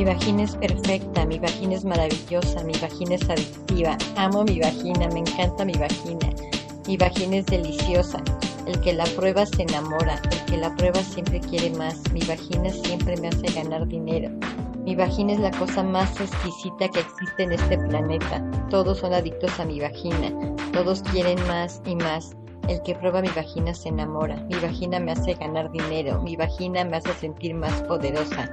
Mi vagina es perfecta, mi vagina es maravillosa, mi vagina es adictiva. Amo mi vagina, me encanta mi vagina. Mi vagina es deliciosa. El que la prueba se enamora, el que la prueba siempre quiere más. Mi vagina siempre me hace ganar dinero. Mi vagina es la cosa más exquisita que existe en este planeta. Todos son adictos a mi vagina. Todos quieren más y más. El que prueba mi vagina se enamora. Mi vagina me hace ganar dinero. Mi vagina me hace sentir más poderosa.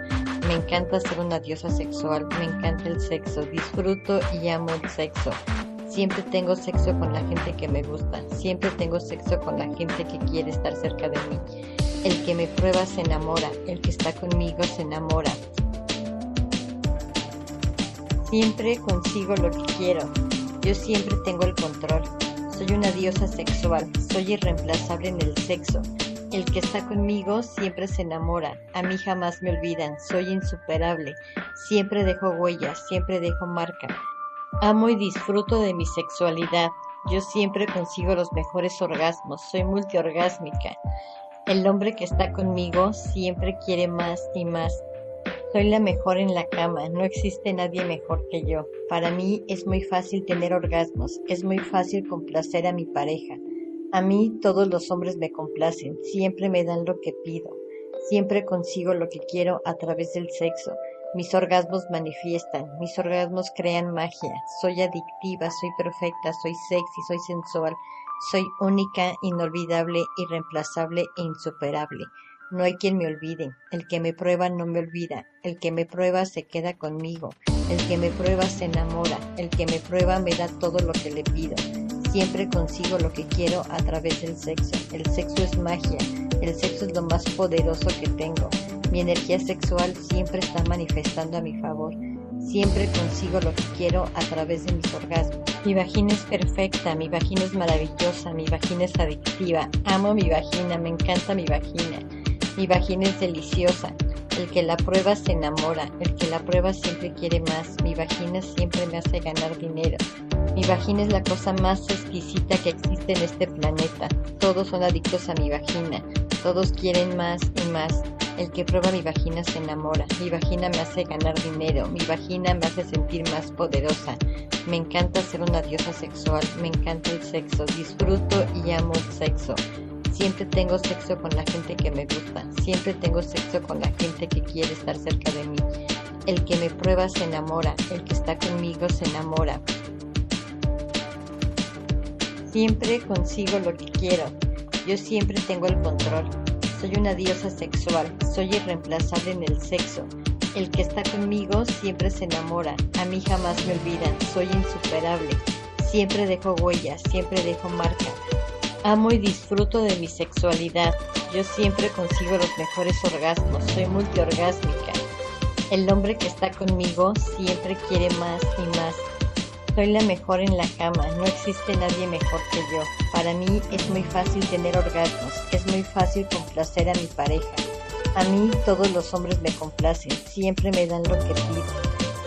Me encanta ser una diosa sexual, me encanta el sexo, disfruto y amo el sexo. Siempre tengo sexo con la gente que me gusta, siempre tengo sexo con la gente que quiere estar cerca de mí. El que me prueba se enamora, el que está conmigo se enamora. Siempre consigo lo que quiero, yo siempre tengo el control. Soy una diosa sexual, soy irreemplazable en el sexo. El que está conmigo siempre se enamora, a mí jamás me olvidan, soy insuperable, siempre dejo huellas, siempre dejo marca. Amo y disfruto de mi sexualidad, yo siempre consigo los mejores orgasmos, soy multiorgásmica. El hombre que está conmigo siempre quiere más y más. Soy la mejor en la cama, no existe nadie mejor que yo. Para mí es muy fácil tener orgasmos, es muy fácil complacer a mi pareja. A mí todos los hombres me complacen, siempre me dan lo que pido, siempre consigo lo que quiero a través del sexo. Mis orgasmos manifiestan, mis orgasmos crean magia, soy adictiva, soy perfecta, soy sexy, soy sensual, soy única, inolvidable, irreemplazable e insuperable. No hay quien me olvide, el que me prueba no me olvida, el que me prueba se queda conmigo, el que me prueba se enamora, el que me prueba me da todo lo que le pido. Siempre consigo lo que quiero a través del sexo. El sexo es magia. El sexo es lo más poderoso que tengo. Mi energía sexual siempre está manifestando a mi favor. Siempre consigo lo que quiero a través de mis orgasmos. Mi vagina es perfecta, mi vagina es maravillosa, mi vagina es adictiva. Amo mi vagina, me encanta mi vagina. Mi vagina es deliciosa. El que la prueba se enamora, el que la prueba siempre quiere más. Mi vagina siempre me hace ganar dinero. Mi vagina es la cosa más exquisita que existe en este planeta. Todos son adictos a mi vagina. Todos quieren más y más. El que prueba mi vagina se enamora. Mi vagina me hace ganar dinero. Mi vagina me hace sentir más poderosa. Me encanta ser una diosa sexual. Me encanta el sexo. Disfruto y amo el sexo. Siempre tengo sexo con la gente que me gusta. Siempre tengo sexo con la gente que quiere estar cerca de mí. El que me prueba se enamora. El que está conmigo se enamora. Siempre consigo lo que quiero. Yo siempre tengo el control. Soy una diosa sexual. Soy irreemplazable en el sexo. El que está conmigo siempre se enamora. A mí jamás me olvidan. Soy insuperable. Siempre dejo huellas. Siempre dejo marca. Amo y disfruto de mi sexualidad. Yo siempre consigo los mejores orgasmos. Soy multiorgásmica. El hombre que está conmigo siempre quiere más y más. Soy la mejor en la cama, no existe nadie mejor que yo. Para mí es muy fácil tener orgasmos, es muy fácil complacer a mi pareja. A mí todos los hombres me complacen, siempre me dan lo que pido,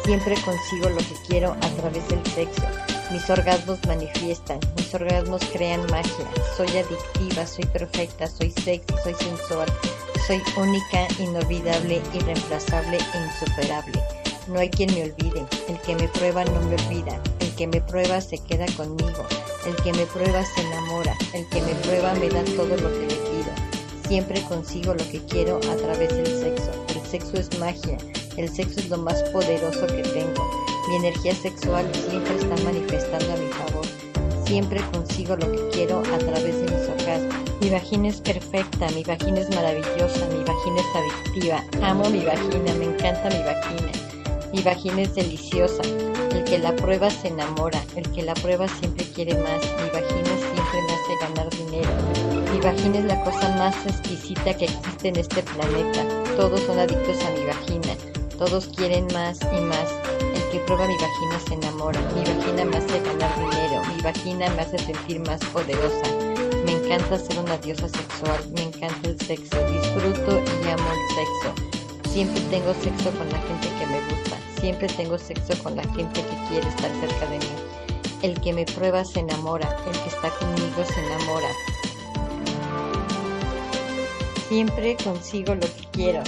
siempre consigo lo que quiero a través del sexo. Mis orgasmos manifiestan, mis orgasmos crean magia. Soy adictiva, soy perfecta, soy sexy, soy sensual, soy única, inolvidable, irreemplazable e insuperable. No hay quien me olvide, el que me prueba no me olvida, el que me prueba se queda conmigo, el que me prueba se enamora, el que me prueba me da todo lo que le pido. Siempre consigo lo que quiero a través del sexo. El sexo es magia, el sexo es lo más poderoso que tengo. Mi energía sexual siempre está manifestando a mi favor. Siempre consigo lo que quiero a través de mis orgasmos. Mi vagina es perfecta, mi vagina es maravillosa, mi vagina es adictiva. Amo mi vagina, me encanta mi vagina. Mi vagina es deliciosa. El que la prueba se enamora. El que la prueba siempre quiere más. Mi vagina siempre me hace ganar dinero. Mi vagina es la cosa más exquisita que existe en este planeta. Todos son adictos a mi vagina. Todos quieren más y más. Que prueba mi vagina se enamora. Mi vagina me hace ganar dinero. Mi vagina me hace sentir más poderosa. Me encanta ser una diosa sexual. Me encanta el sexo. Disfruto y amo el sexo. Siempre tengo sexo con la gente que me gusta. Siempre tengo sexo con la gente que quiere estar cerca de mí. El que me prueba se enamora. El que está conmigo se enamora. Siempre consigo lo que quiero.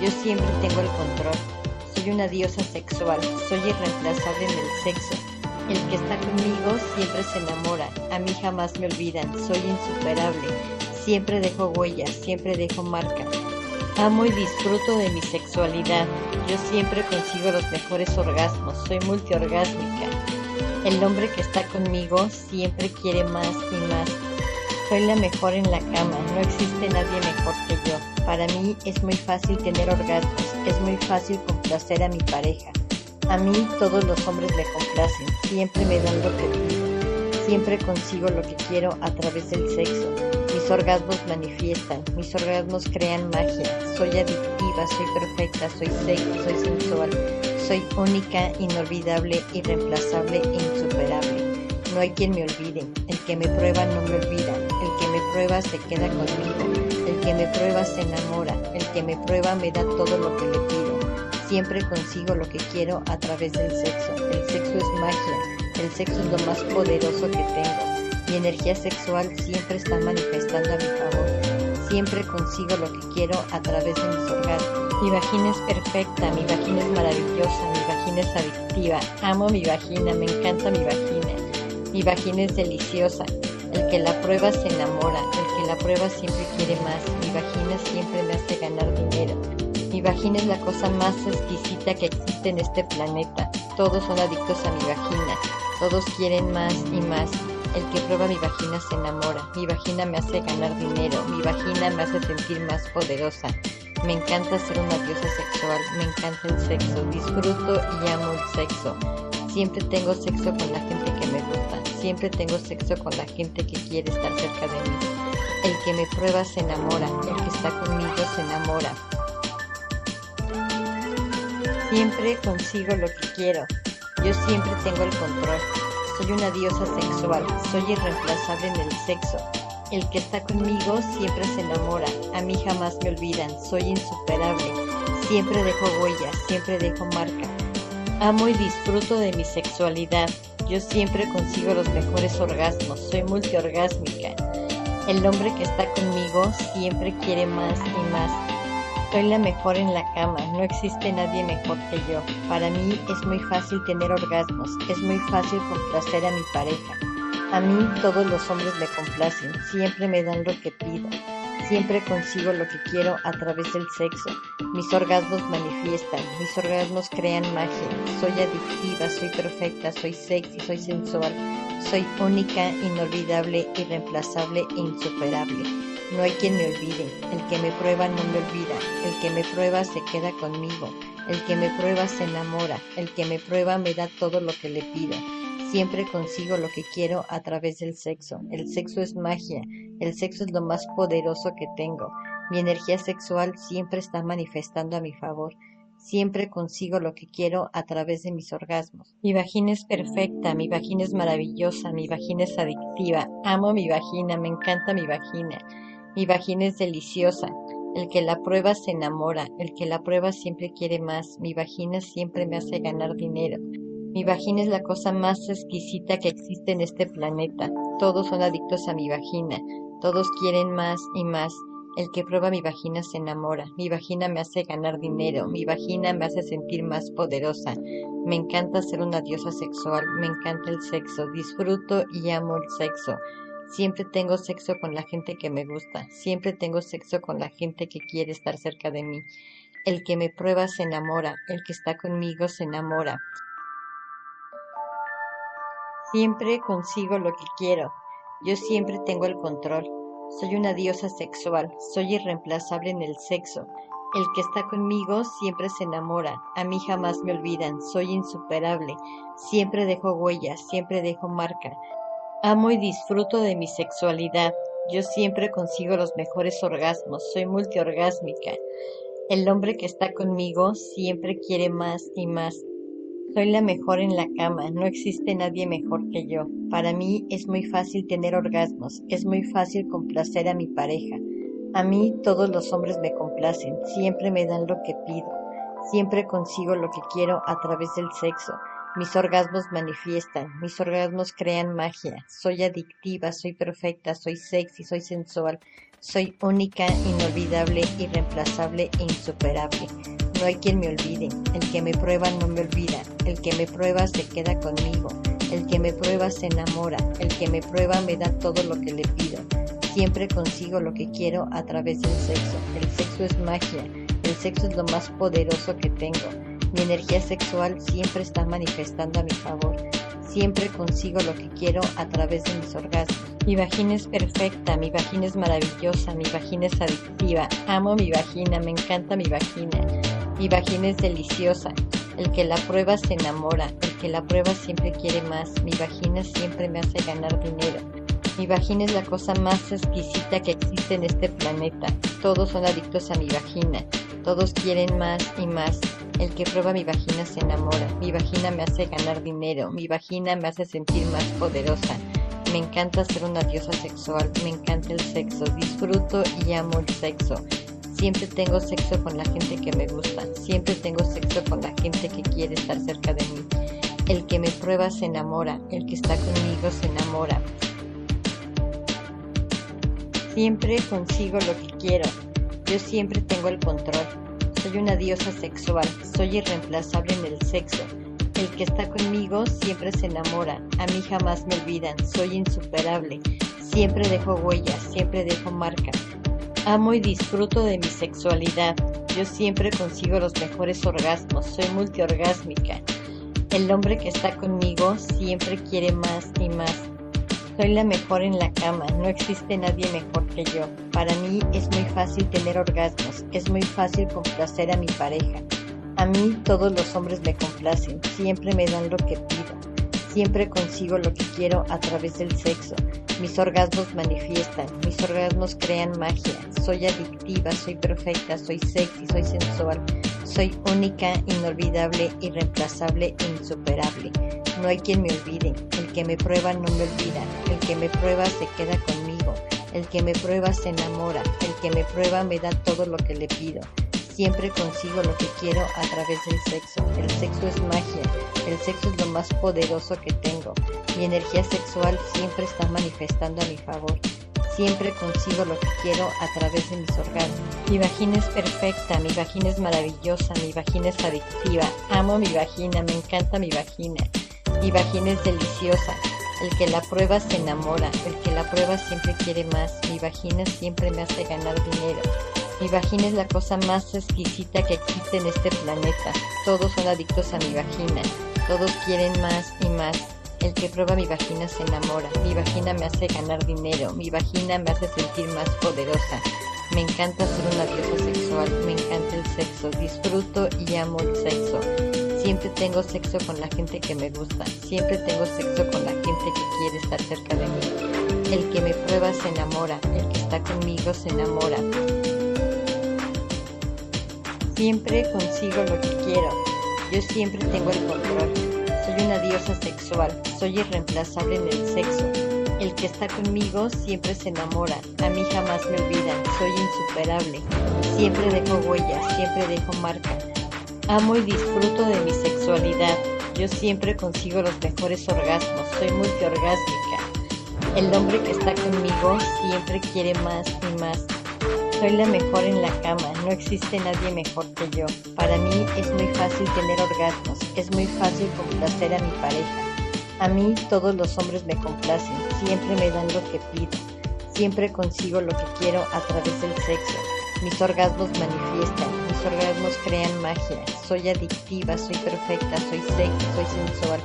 Yo siempre tengo el control. Soy una diosa sexual, soy irreemplazable en el sexo. El que está conmigo siempre se enamora, a mí jamás me olvidan, soy insuperable, siempre dejo huellas, siempre dejo marca. Amo y disfruto de mi sexualidad, yo siempre consigo los mejores orgasmos, soy multiorgásmica. El hombre que está conmigo siempre quiere más y más. Soy la mejor en la cama, no existe nadie mejor que yo. Para mí es muy fácil tener orgasmos, es muy fácil complacer a mi pareja. A mí todos los hombres me complacen, siempre me dan lo que pido, siempre consigo lo que quiero a través del sexo. Mis orgasmos manifiestan, mis orgasmos crean magia, soy adictiva, soy perfecta, soy sexy, soy sensual, soy única, inolvidable, irreemplazable e insuperable. No hay quien me olvide, el que me prueba no me olvida, el que me prueba se queda conmigo, el que me prueba se enamora, el que me prueba me da todo lo que le pido. Siempre consigo lo que quiero a través del sexo. El sexo es magia, el sexo es lo más poderoso que tengo. Mi energía sexual siempre está manifestando a mi favor. Siempre consigo lo que quiero a través de mis orgasmos. Mi vagina es perfecta, mi vagina es maravillosa, mi vagina es adictiva. Amo mi vagina, me encanta mi vagina. Mi vagina es deliciosa. El que la prueba se enamora. El que la prueba siempre quiere más. Mi vagina siempre me hace ganar dinero. Mi vagina es la cosa más exquisita que existe en este planeta. Todos son adictos a mi vagina. Todos quieren más y más. El que prueba mi vagina se enamora. Mi vagina me hace ganar dinero. Mi vagina me hace sentir más poderosa. Me encanta ser una diosa sexual. Me encanta el sexo. Disfruto y amo el sexo. Siempre tengo sexo con la gente que me gusta. Siempre tengo sexo con la gente que quiere estar cerca de mí. El que me prueba se enamora. El que está conmigo se enamora. Siempre consigo lo que quiero. Yo siempre tengo el control. Soy una diosa sexual. Soy irreemplazable en el sexo. El que está conmigo siempre se enamora. A mí jamás me olvidan. Soy insuperable. Siempre dejo huellas. Siempre dejo marca. Amo y disfruto de mi sexualidad. Yo siempre consigo los mejores orgasmos. Soy multiorgásmica. El hombre que está conmigo siempre quiere más y más. Soy la mejor en la cama. No existe nadie mejor que yo. Para mí es muy fácil tener orgasmos. Es muy fácil complacer a mi pareja. A mí todos los hombres me complacen. Siempre me dan lo que pido. Siempre consigo lo que quiero a través del sexo. Mis orgasmos manifiestan, mis orgasmos crean magia. Soy adictiva, soy perfecta, soy sexy, soy sensual, soy única, inolvidable, irreemplazable e insuperable. No hay quien me olvide, el que me prueba no me olvida, el que me prueba se queda conmigo, el que me prueba se enamora, el que me prueba me da todo lo que le pido. Siempre consigo lo que quiero a través del sexo. El sexo es magia, el sexo es lo más poderoso que tengo. Mi energía sexual siempre está manifestando a mi favor. Siempre consigo lo que quiero a través de mis orgasmos. Mi vagina es perfecta, mi vagina es maravillosa, mi vagina es adictiva. Amo mi vagina, me encanta mi vagina. Mi vagina es deliciosa. El que la prueba se enamora, el que la prueba siempre quiere más. Mi vagina siempre me hace ganar dinero. Mi vagina es la cosa más exquisita que existe en este planeta. Todos son adictos a mi vagina. Todos quieren más y más. El que prueba mi vagina se enamora. Mi vagina me hace ganar dinero. Mi vagina me hace sentir más poderosa. Me encanta ser una diosa sexual. Me encanta el sexo. Disfruto y amo el sexo. Siempre tengo sexo con la gente que me gusta. Siempre tengo sexo con la gente que quiere estar cerca de mí. El que me prueba se enamora. El que está conmigo se enamora. Siempre consigo lo que quiero. Yo siempre tengo el control. Soy una diosa sexual. Soy irreemplazable en el sexo. El que está conmigo siempre se enamora. A mí jamás me olvidan. Soy insuperable. Siempre dejo huellas. Siempre dejo marca. Amo y disfruto de mi sexualidad. Yo siempre consigo los mejores orgasmos. Soy multiorgásmica. El hombre que está conmigo siempre quiere más y más. Soy la mejor en la cama, no existe nadie mejor que yo. Para mí es muy fácil tener orgasmos, es muy fácil complacer a mi pareja. A mí todos los hombres me complacen, siempre me dan lo que pido, siempre consigo lo que quiero a través del sexo. Mis orgasmos manifiestan, mis orgasmos crean magia. Soy adictiva, soy perfecta, soy sexy, soy sensual, soy única, inolvidable, irreemplazable e insuperable. No hay quien me olvide. El que me prueba no me olvida. El que me prueba se queda conmigo. El que me prueba se enamora. El que me prueba me da todo lo que le pido. Siempre consigo lo que quiero a través del sexo. El sexo es magia. El sexo es lo más poderoso que tengo. Mi energía sexual siempre está manifestando a mi favor. Siempre consigo lo que quiero a través de mis orgasmos. Mi vagina es perfecta, mi vagina es maravillosa, mi vagina es adictiva. Amo mi vagina, me encanta mi vagina. Mi vagina es deliciosa. El que la prueba se enamora, el que la prueba siempre quiere más. Mi vagina siempre me hace ganar dinero. Mi vagina es la cosa más exquisita que existe en este planeta. Todos son adictos a mi vagina. Todos quieren más y más. El que prueba mi vagina se enamora. Mi vagina me hace ganar dinero. Mi vagina me hace sentir más poderosa. Me encanta ser una diosa sexual. Me encanta el sexo. Disfruto y amo el sexo. Siempre tengo sexo con la gente que me gusta. Siempre tengo sexo con la gente que quiere estar cerca de mí. El que me prueba se enamora. El que está conmigo se enamora. Siempre consigo lo que quiero. Yo siempre tengo el control. Soy una diosa sexual, soy irreemplazable en el sexo. El que está conmigo siempre se enamora, a mí jamás me olvidan, soy insuperable. Siempre dejo huellas, siempre dejo marcas. Amo y disfruto de mi sexualidad. Yo siempre consigo los mejores orgasmos, soy multiorgásmica. El hombre que está conmigo siempre quiere más y más. Soy la mejor en la cama, no existe nadie mejor que yo. Para mí es muy fácil tener orgasmos, es muy fácil complacer a mi pareja. A mí todos los hombres me complacen, siempre me dan lo que pido. Siempre consigo lo que quiero a través del sexo. Mis orgasmos manifiestan, mis orgasmos crean magia. Soy adictiva, soy perfecta, soy sexy, soy sensual. Soy única, inolvidable, irreemplazable e insuperable. No hay quien me olvide. El que me prueba no me olvida. El que me prueba se queda conmigo. El que me prueba se enamora. El que me prueba me da todo lo que le pido. Siempre consigo lo que quiero a través del sexo. El sexo es magia. El sexo es lo más poderoso que tengo. Mi energía sexual siempre está manifestando a mi favor. Siempre consigo lo que quiero a través de mis orgasmos. Mi vagina es perfecta, mi vagina es maravillosa, mi vagina es adictiva. Amo mi vagina, me encanta mi vagina. Mi vagina es deliciosa. El que la prueba se enamora, el que la prueba siempre quiere más. Mi vagina siempre me hace ganar dinero. Mi vagina es la cosa más exquisita que existe en este planeta. Todos son adictos a mi vagina. Todos quieren más y más. El que prueba mi vagina se enamora. Mi vagina me hace ganar dinero. Mi vagina me hace sentir más poderosa. Me encanta ser una diosa sexual. Me encanta el sexo. Disfruto y amo el sexo. Siempre tengo sexo con la gente que me gusta. Siempre tengo sexo con la gente que quiere estar cerca de mí. El que me prueba se enamora. El que está conmigo se enamora. Siempre consigo lo que quiero. Yo siempre tengo el control. Soy una diosa sexual. Soy irreemplazable en el sexo. El que está conmigo siempre se enamora. A mí jamás me olvidan. Soy insuperable. Siempre dejo huellas. Siempre dejo marcas. Amo y disfruto de mi sexualidad. Yo siempre consigo los mejores orgasmos. Soy multiorgásmica. El hombre que está conmigo siempre quiere más y más. Soy la mejor en la cama, no existe nadie mejor que yo. Para mí es muy fácil tener orgasmos, es muy fácil complacer a mi pareja. A mí todos los hombres me complacen, siempre me dan lo que pido, siempre consigo lo que quiero a través del sexo. Mis orgasmos manifiestan, mis orgasmos crean magia. Soy adictiva, soy perfecta, soy sexy, soy sensual.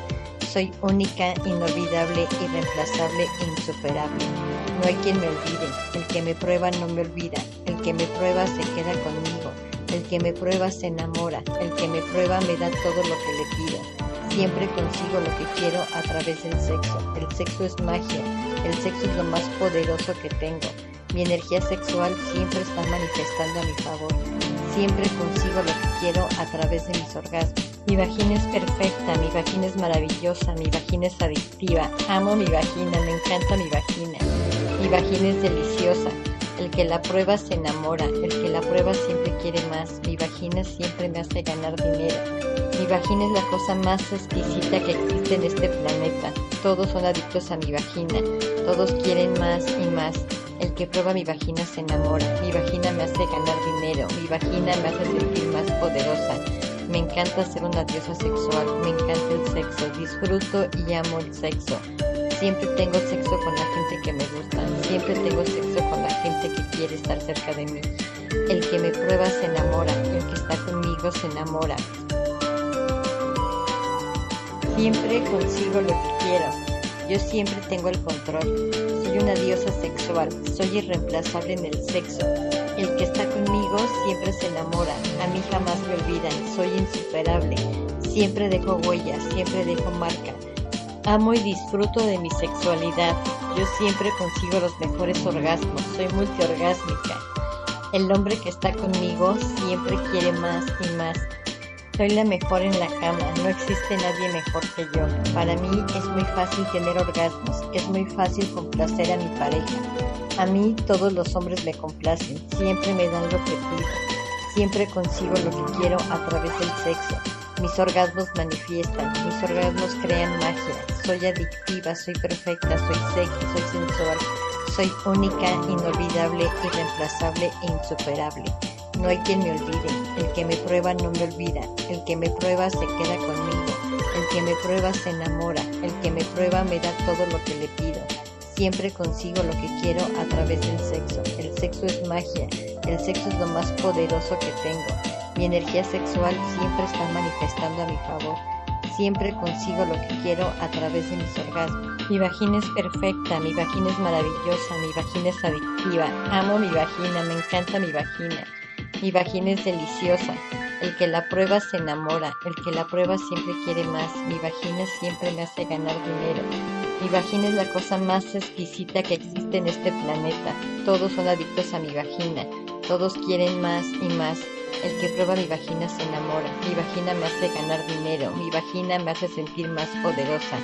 Soy única, inolvidable, irreemplazable e insuperable. No hay quien me olvide. El que me prueba no me olvida. El que me prueba se queda conmigo. El que me prueba se enamora. El que me prueba me da todo lo que le pido. Siempre consigo lo que quiero a través del sexo. El sexo es magia. El sexo es lo más poderoso que tengo. Mi energía sexual siempre está manifestando a mi favor. Siempre consigo lo que quiero a través de mis orgasmos. Mi vagina es perfecta, mi vagina es maravillosa, mi vagina es adictiva. Amo mi vagina, me encanta mi vagina. Mi vagina es deliciosa. El que la prueba se enamora, el que la prueba siempre quiere más. Mi vagina siempre me hace ganar dinero. Mi vagina es la cosa más exquisita que existe en este planeta. Todos son adictos a mi vagina. Todos quieren más y más. El que prueba mi vagina se enamora. Mi vagina me hace ganar dinero. Mi vagina me hace sentir más poderosa. Me encanta ser una diosa sexual. Me encanta el sexo. Disfruto y amo el sexo. Siempre tengo sexo con la gente que me gusta. Siempre tengo sexo con la gente que quiere estar cerca de mí. El que me prueba se enamora. El que está conmigo se enamora. Siempre consigo lo que quiero. Yo siempre tengo el control. Soy una diosa sexual. Soy irreemplazable en el sexo. El que está conmigo siempre se enamora. A mí jamás me olvidan. Soy insuperable. Siempre dejo huellas. Siempre dejo marca. Amo y disfruto de mi sexualidad. Yo siempre consigo los mejores orgasmos. Soy multiorgásmica. El hombre que está conmigo siempre quiere más y más. Soy la mejor en la cama, no existe nadie mejor que yo. Para mí es muy fácil tener orgasmos, es muy fácil complacer a mi pareja. A mí todos los hombres me complacen, siempre me dan lo que pido, siempre consigo lo que quiero a través del sexo. Mis orgasmos manifiestan, mis orgasmos crean magia. Soy adictiva, soy perfecta, soy sexy, soy sensual, soy única, inolvidable, irreemplazable e insuperable. No hay quien me olvide, el que me prueba no me olvida, el que me prueba se queda conmigo, el que me prueba se enamora, el que me prueba me da todo lo que le pido. Siempre consigo lo que quiero a través del sexo. El sexo es magia, el sexo es lo más poderoso que tengo. Mi energía sexual siempre está manifestando a mi favor. Siempre consigo lo que quiero a través de mis orgasmos. Mi vagina es perfecta, mi vagina es maravillosa, mi vagina es adictiva. Amo mi vagina, me encanta mi vagina. Mi vagina es deliciosa. El que la prueba se enamora. El que la prueba siempre quiere más. Mi vagina siempre me hace ganar dinero. Mi vagina es la cosa más exquisita que existe en este planeta. Todos son adictos a mi vagina. Todos quieren más y más. El que prueba mi vagina se enamora. Mi vagina me hace ganar dinero. Mi vagina me hace sentir más poderosa.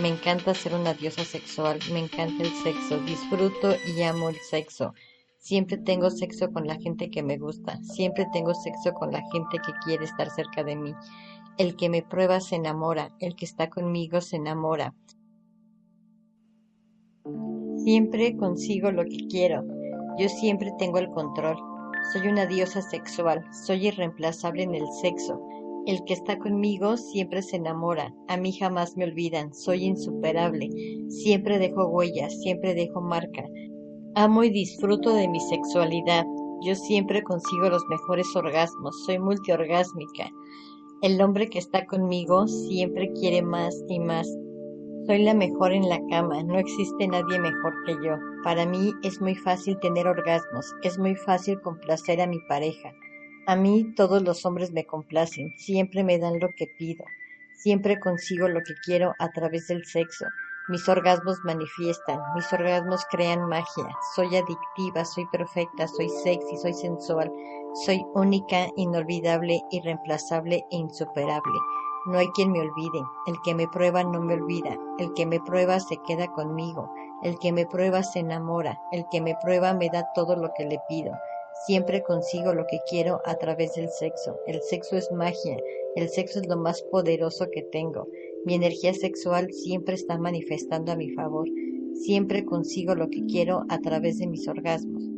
Me encanta ser una diosa sexual. Me encanta el sexo. Disfruto y amo el sexo. Siempre tengo sexo con la gente que me gusta. Siempre tengo sexo con la gente que quiere estar cerca de mí. El que me prueba se enamora. El que está conmigo se enamora. Siempre consigo lo que quiero. Yo siempre tengo el control. Soy una diosa sexual. Soy irreemplazable en el sexo. El que está conmigo siempre se enamora. A mí jamás me olvidan. Soy insuperable. Siempre dejo huellas. Siempre dejo marca. Amo y disfruto de mi sexualidad. Yo siempre consigo los mejores orgasmos. Soy multiorgásmica. El hombre que está conmigo siempre quiere más y más. Soy la mejor en la cama. No existe nadie mejor que yo. Para mí es muy fácil tener orgasmos. Es muy fácil complacer a mi pareja. A mí todos los hombres me complacen. Siempre me dan lo que pido. Siempre consigo lo que quiero a través del sexo. Mis orgasmos manifiestan, mis orgasmos crean magia. Soy adictiva, soy perfecta, soy sexy, soy sensual, soy única, inolvidable, irreemplazable e insuperable. No hay quien me olvide, el que me prueba no me olvida, el que me prueba se queda conmigo, el que me prueba se enamora, el que me prueba me da todo lo que le pido. Siempre consigo lo que quiero a través del sexo. El sexo es magia, el sexo es lo más poderoso que tengo. Mi energía sexual siempre está manifestando a mi favor. Siempre consigo lo que quiero a través de mis orgasmos.